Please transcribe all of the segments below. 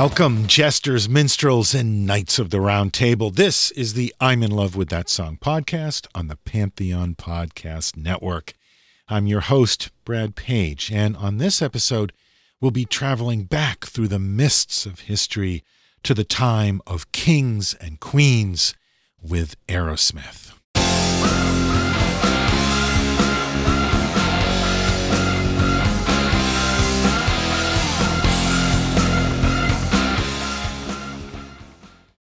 Welcome, jesters, minstrels, and knights of the round table. This is the I'm in Love with That Song podcast on the Pantheon Podcast Network. I'm your host, Brad Page, and on this episode, we'll be traveling back through the mists of history to the time of kings and queens with Aerosmith.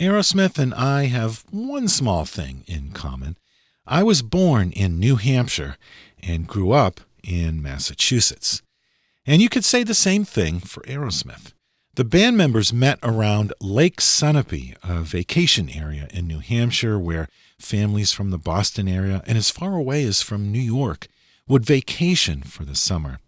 Aerosmith and I have one small thing in common. I was born in New Hampshire and grew up in Massachusetts. And you could say the same thing for Aerosmith. The band members met around Lake Sunapee, a vacation area in New Hampshire where families from the Boston area and as far away as from New York would vacation for the summer.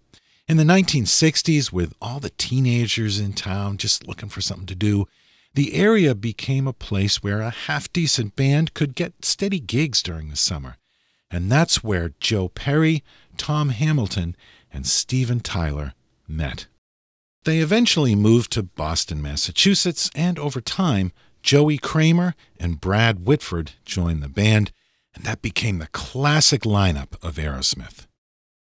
In the 1960s, with all the teenagers in town just looking for something to do, the area became a place where a half decent band could get steady gigs during the summer. And that's where Joe Perry, Tom Hamilton, and Steven Tyler met. They eventually moved to Boston, Massachusetts, and over time, Joey Kramer and Brad Whitford joined the band, and that became the classic lineup of Aerosmith.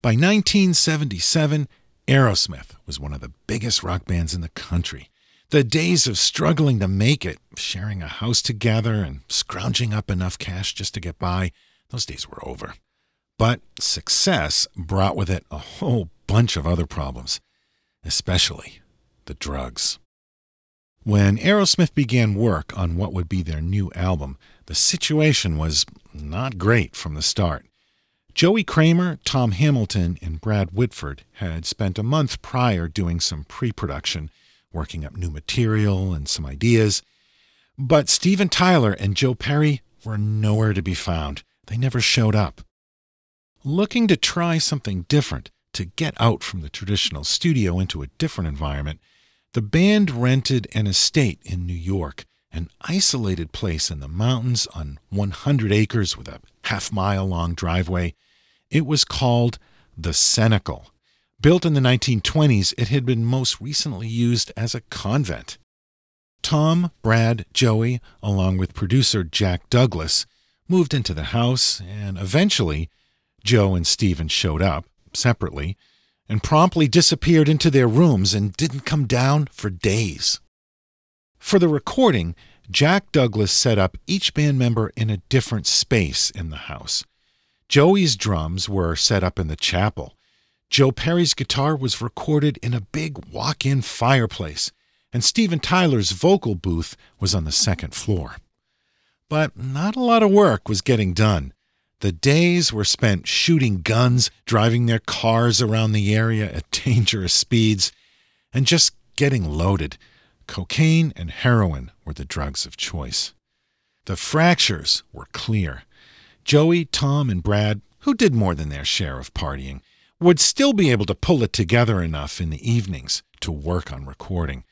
By 1977, Aerosmith was one of the biggest rock bands in the country. The days of struggling to make it, sharing a house together and scrounging up enough cash just to get by, those days were over. But success brought with it a whole bunch of other problems, especially the drugs. When Aerosmith began work on what would be their new album, the situation was not great from the start. Joey Kramer, Tom Hamilton, and Brad Whitford had spent a month prior doing some pre production working up new material and some ideas. But Steven Tyler and Joe Perry were nowhere to be found. They never showed up. Looking to try something different, to get out from the traditional studio into a different environment, the band rented an estate in New York, an isolated place in the mountains on 100 acres with a half mile long driveway. It was called the Cenacle. Built in the 1920s, it had been most recently used as a convent. Tom, Brad, Joey, along with producer Jack Douglas, moved into the house, and eventually, Joe and Steven showed up, separately, and promptly disappeared into their rooms and didn't come down for days. For the recording, Jack Douglas set up each band member in a different space in the house. Joey's drums were set up in the chapel, Joe Perry's guitar was recorded in a big walk in fireplace, and Steven Tyler's vocal booth was on the second floor. But not a lot of work was getting done. The days were spent shooting guns, driving their cars around the area at dangerous speeds, and just getting loaded. Cocaine and heroin were the drugs of choice. the fractures were clear. Joey, Tom, and Brad, who did more than their share of partying, would still be able to pull it together enough in the evenings to work on recording.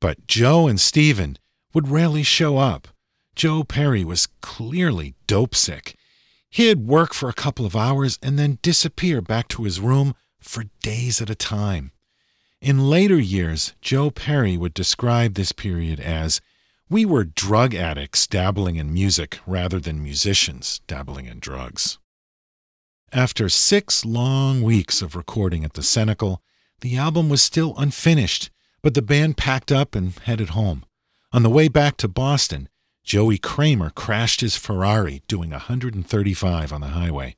But Joe and Steven would rarely show up. Joe Perry was clearly dope sick. He'd work for a couple of hours and then disappear back to his room for days at a time. In later years, Joe Perry would describe this period as we were drug addicts dabbling in music rather than musicians dabbling in drugs. After six long weeks of recording at the Cenacle, the album was still unfinished, but the band packed up and headed home. On the way back to Boston, Joey Kramer crashed his Ferrari doing 135 on the highway.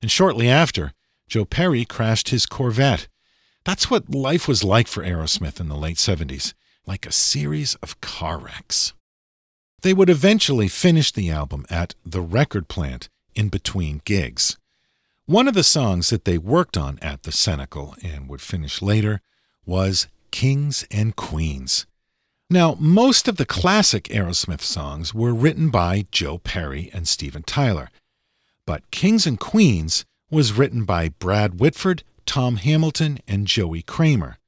And shortly after, Joe Perry crashed his Corvette. That's what life was like for Aerosmith in the late 70s, like a series of car wrecks. They would eventually finish the album at the record plant in between gigs. One of the songs that they worked on at the Cenacle and would finish later was Kings and Queens. Now, most of the classic Aerosmith songs were written by Joe Perry and Steven Tyler, but Kings and Queens was written by Brad Whitford, Tom Hamilton, and Joey Kramer.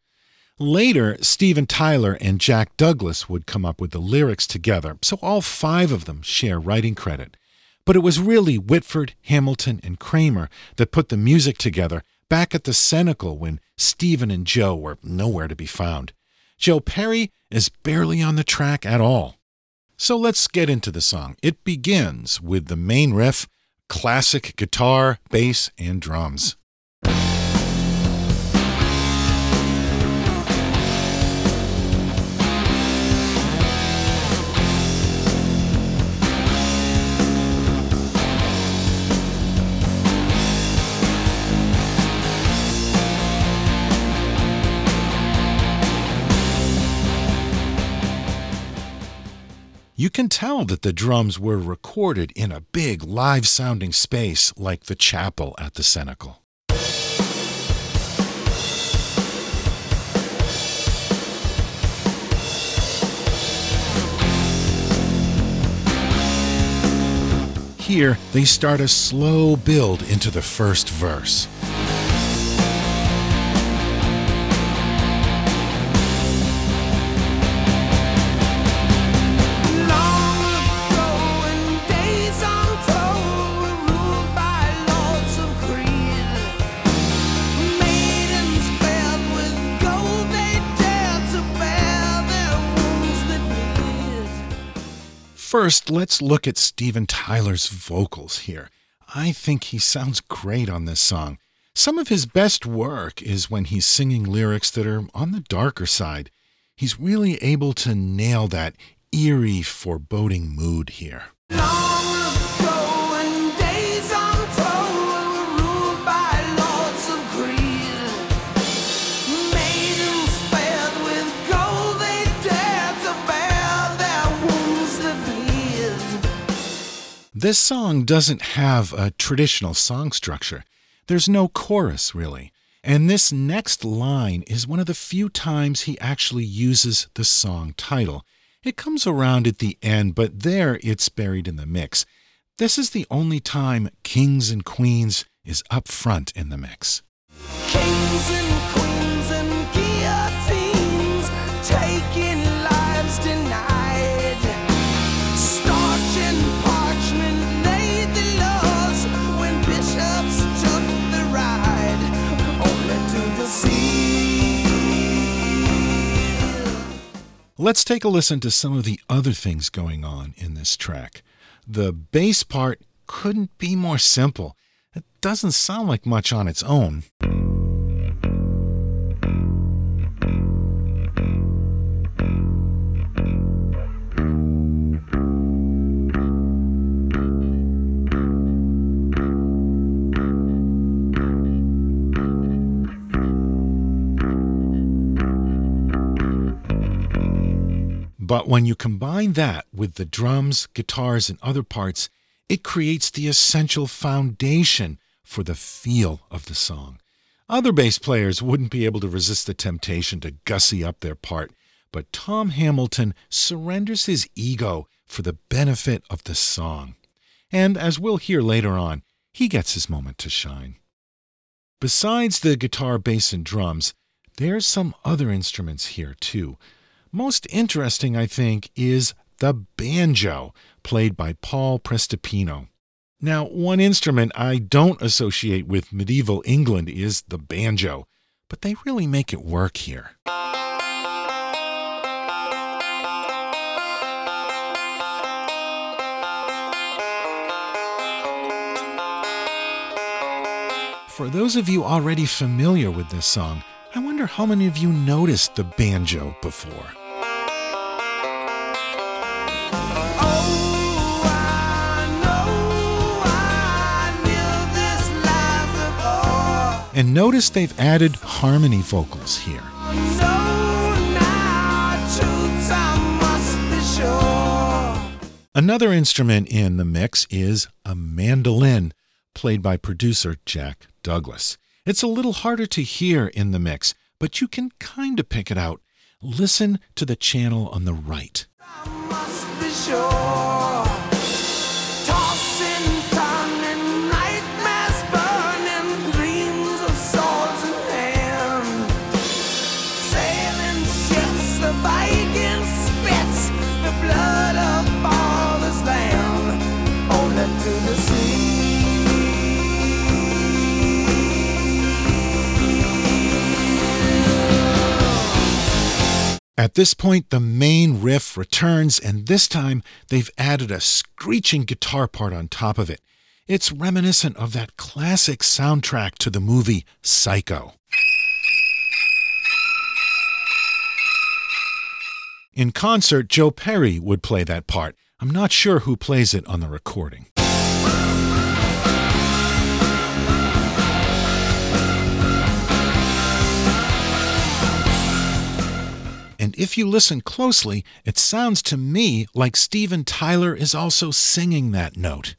Later, Steven Tyler and Jack Douglas would come up with the lyrics together, so all five of them share writing credit. But it was really Whitford, Hamilton, and Kramer that put the music together back at the Cenacle when Steven and Joe were nowhere to be found. Joe Perry is barely on the track at all. So let's get into the song. It begins with the main riff, classic guitar, bass, and drums. Can tell that the drums were recorded in a big live sounding space like the chapel at the Cenacle. Here, they start a slow build into the first verse. First, let's look at Steven Tyler's vocals here. I think he sounds great on this song. Some of his best work is when he's singing lyrics that are on the darker side. He's really able to nail that eerie, foreboding mood here. This song doesn't have a traditional song structure. There's no chorus, really. And this next line is one of the few times he actually uses the song title. It comes around at the end, but there it's buried in the mix. This is the only time Kings and Queens is up front in the mix. Kings and Queens and guillotines Let's take a listen to some of the other things going on in this track. The bass part couldn't be more simple. It doesn't sound like much on its own. But when you combine that with the drums, guitars, and other parts, it creates the essential foundation for the feel of the song. Other bass players wouldn't be able to resist the temptation to gussy up their part, but Tom Hamilton surrenders his ego for the benefit of the song. And as we'll hear later on, he gets his moment to shine. Besides the guitar, bass, and drums, there's some other instruments here too. Most interesting, I think, is the banjo, played by Paul Prestopino. Now, one instrument I don't associate with medieval England is the banjo, but they really make it work here. For those of you already familiar with this song, I wonder how many of you noticed the banjo before. And notice they've added harmony vocals here. Another instrument in the mix is a mandolin, played by producer Jack Douglas. It's a little harder to hear in the mix, but you can kind of pick it out. Listen to the channel on the right. At this point, the main riff returns, and this time they've added a screeching guitar part on top of it. It's reminiscent of that classic soundtrack to the movie Psycho. In concert, Joe Perry would play that part. I'm not sure who plays it on the recording. If you listen closely, it sounds to me like Steven Tyler is also singing that note.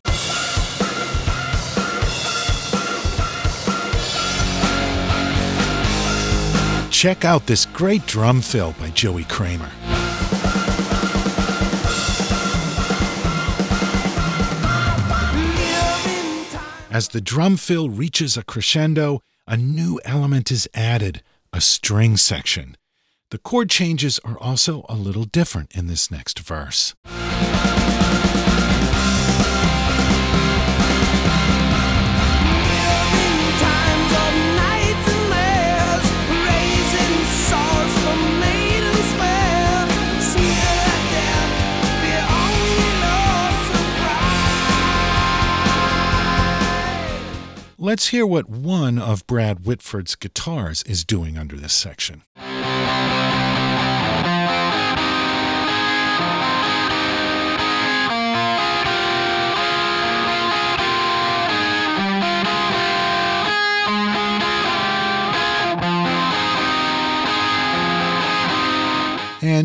Check out this great drum fill by Joey Kramer. As the drum fill reaches a crescendo, a new element is added a string section. The chord changes are also a little different in this next verse. Let's hear what one of Brad Whitford's guitars is doing under this section.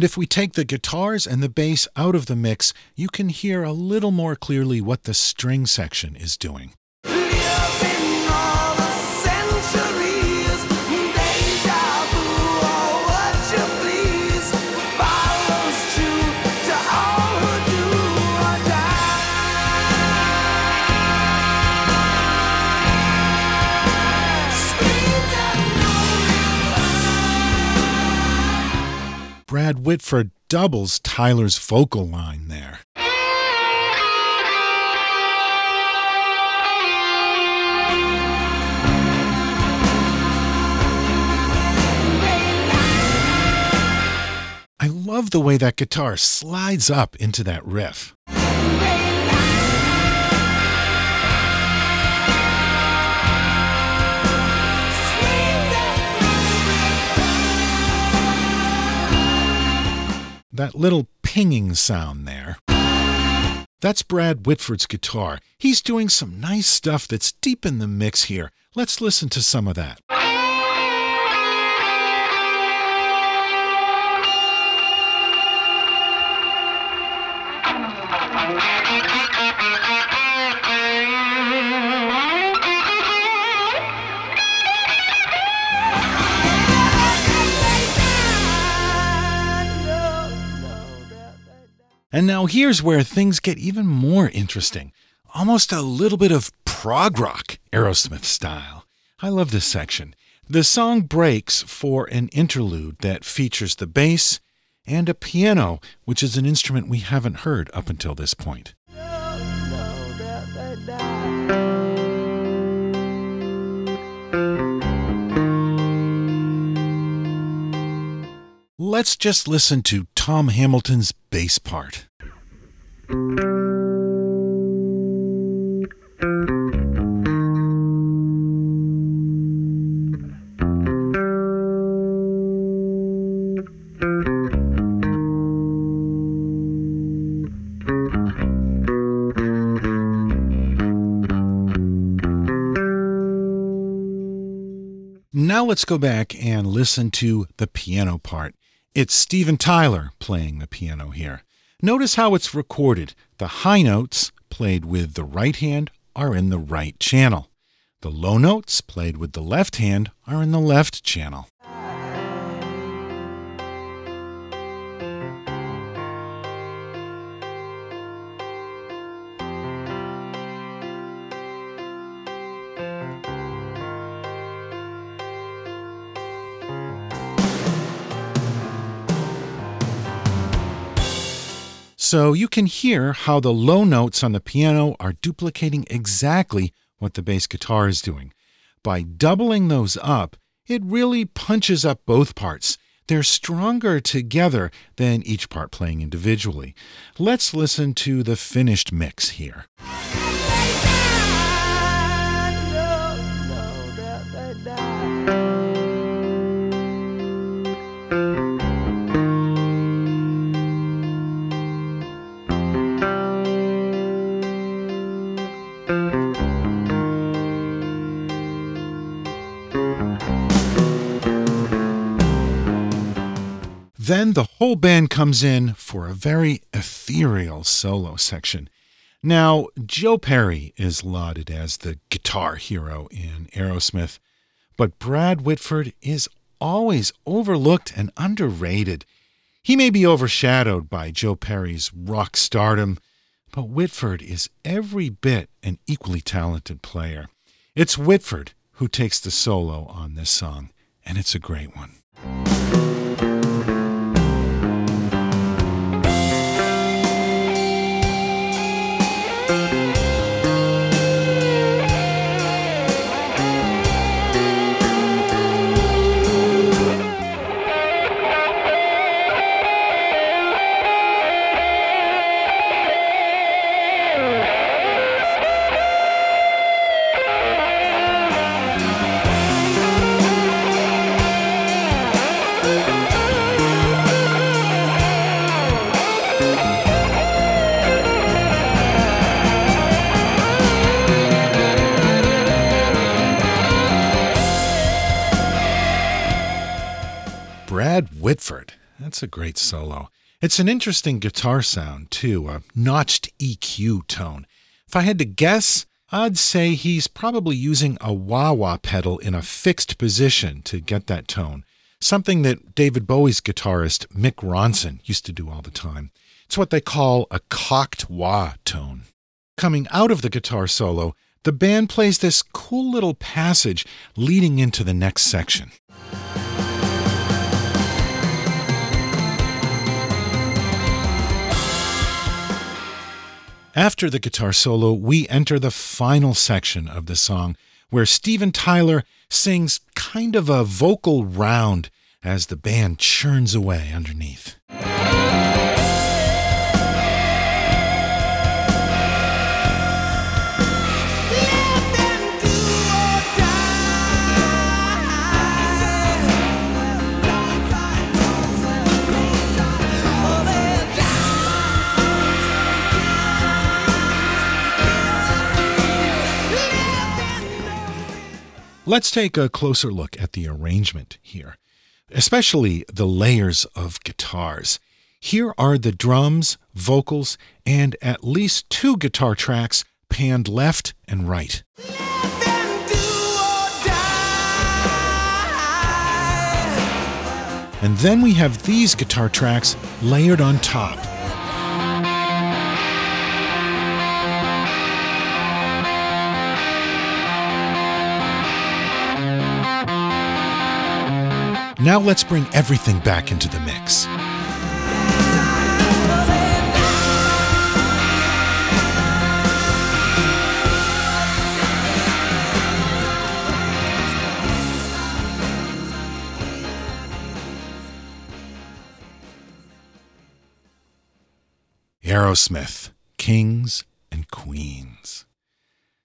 And if we take the guitars and the bass out of the mix, you can hear a little more clearly what the string section is doing. Brad Whitford doubles Tyler's vocal line there. I love the way that guitar slides up into that riff. that little pinging sound there. That's Brad Whitford's guitar. He's doing some nice stuff that's deep in the mix here. Let's listen to some of that. And now here's where things get even more interesting. Almost a little bit of prog rock, Aerosmith style. I love this section. The song breaks for an interlude that features the bass and a piano, which is an instrument we haven't heard up until this point. Let's just listen to Tom Hamilton's bass part. Now let's go back and listen to the piano part. It's Steven Tyler playing the piano here. Notice how it's recorded. The high notes, played with the right hand, are in the right channel. The low notes, played with the left hand, are in the left channel. So you can hear how the low notes on the piano are duplicating exactly what the bass guitar is doing. By doubling those up, it really punches up both parts. They're stronger together than each part playing individually. Let's listen to the finished mix here. Then the whole band comes in for a very ethereal solo section. Now, Joe Perry is lauded as the guitar hero in Aerosmith, but Brad Whitford is always overlooked and underrated. He may be overshadowed by Joe Perry's rock stardom, but Whitford is every bit an equally talented player. It's Whitford who takes the solo on this song, and it's a great one. That's a great solo. It's an interesting guitar sound, too, a notched EQ tone. If I had to guess, I'd say he's probably using a wah wah pedal in a fixed position to get that tone, something that David Bowie's guitarist Mick Ronson used to do all the time. It's what they call a cocked wah tone. Coming out of the guitar solo, the band plays this cool little passage leading into the next section. After the guitar solo, we enter the final section of the song, where Steven Tyler sings kind of a vocal round as the band churns away underneath. Let's take a closer look at the arrangement here, especially the layers of guitars. Here are the drums, vocals, and at least two guitar tracks panned left and right. And then we have these guitar tracks layered on top. Now let's bring everything back into the mix. Aerosmith, Kings and Queens.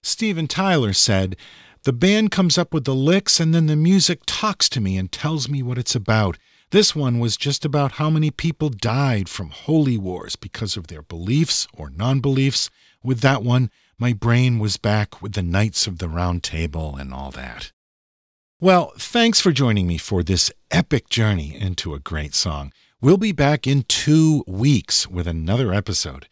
Steven Tyler said, The band comes up with the licks and then the music talks to me and tells me what it's about. This one was just about how many people died from holy wars because of their beliefs or non beliefs. With that one, my brain was back with the Knights of the Round Table and all that. Well, thanks for joining me for this epic journey into a great song. We'll be back in two weeks with another episode.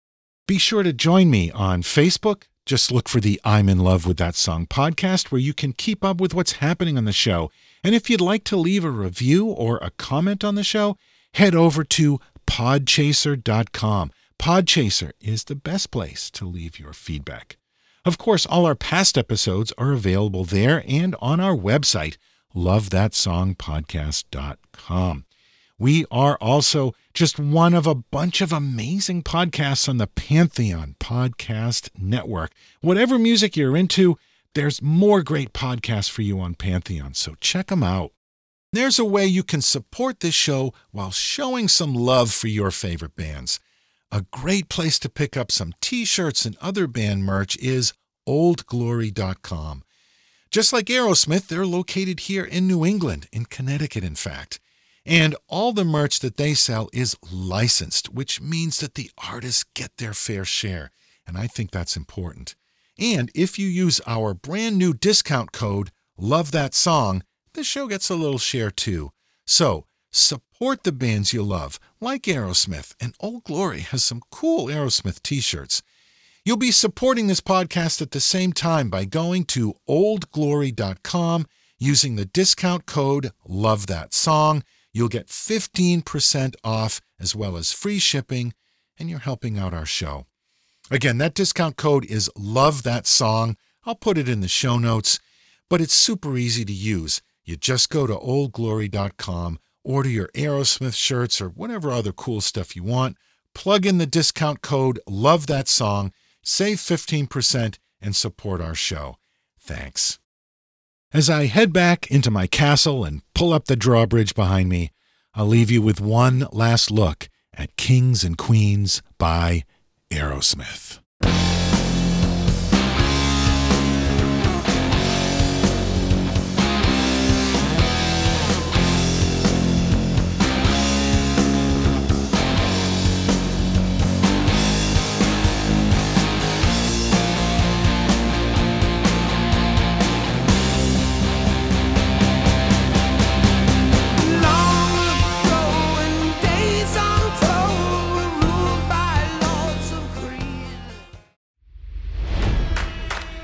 Be sure to join me on Facebook. Just look for the I'm in love with that song podcast where you can keep up with what's happening on the show. And if you'd like to leave a review or a comment on the show, head over to podchaser.com. Podchaser is the best place to leave your feedback. Of course, all our past episodes are available there and on our website, lovethatsongpodcast.com. We are also just one of a bunch of amazing podcasts on the Pantheon Podcast Network. Whatever music you're into, there's more great podcasts for you on Pantheon, so check them out. There's a way you can support this show while showing some love for your favorite bands. A great place to pick up some t shirts and other band merch is oldglory.com. Just like Aerosmith, they're located here in New England, in Connecticut, in fact. And all the merch that they sell is licensed, which means that the artists get their fair share. And I think that's important. And if you use our brand new discount code, Love That Song, the show gets a little share too. So support the bands you love, like Aerosmith, and Old Glory has some cool Aerosmith t shirts. You'll be supporting this podcast at the same time by going to oldglory.com using the discount code Love That Song You'll get 15% off as well as free shipping, and you're helping out our show. Again, that discount code is Love That Song. I'll put it in the show notes, but it's super easy to use. You just go to oldglory.com, order your Aerosmith shirts or whatever other cool stuff you want, plug in the discount code Love That Song, save 15%, and support our show. Thanks. As I head back into my castle and pull up the drawbridge behind me, I'll leave you with one last look at Kings and Queens by Aerosmith.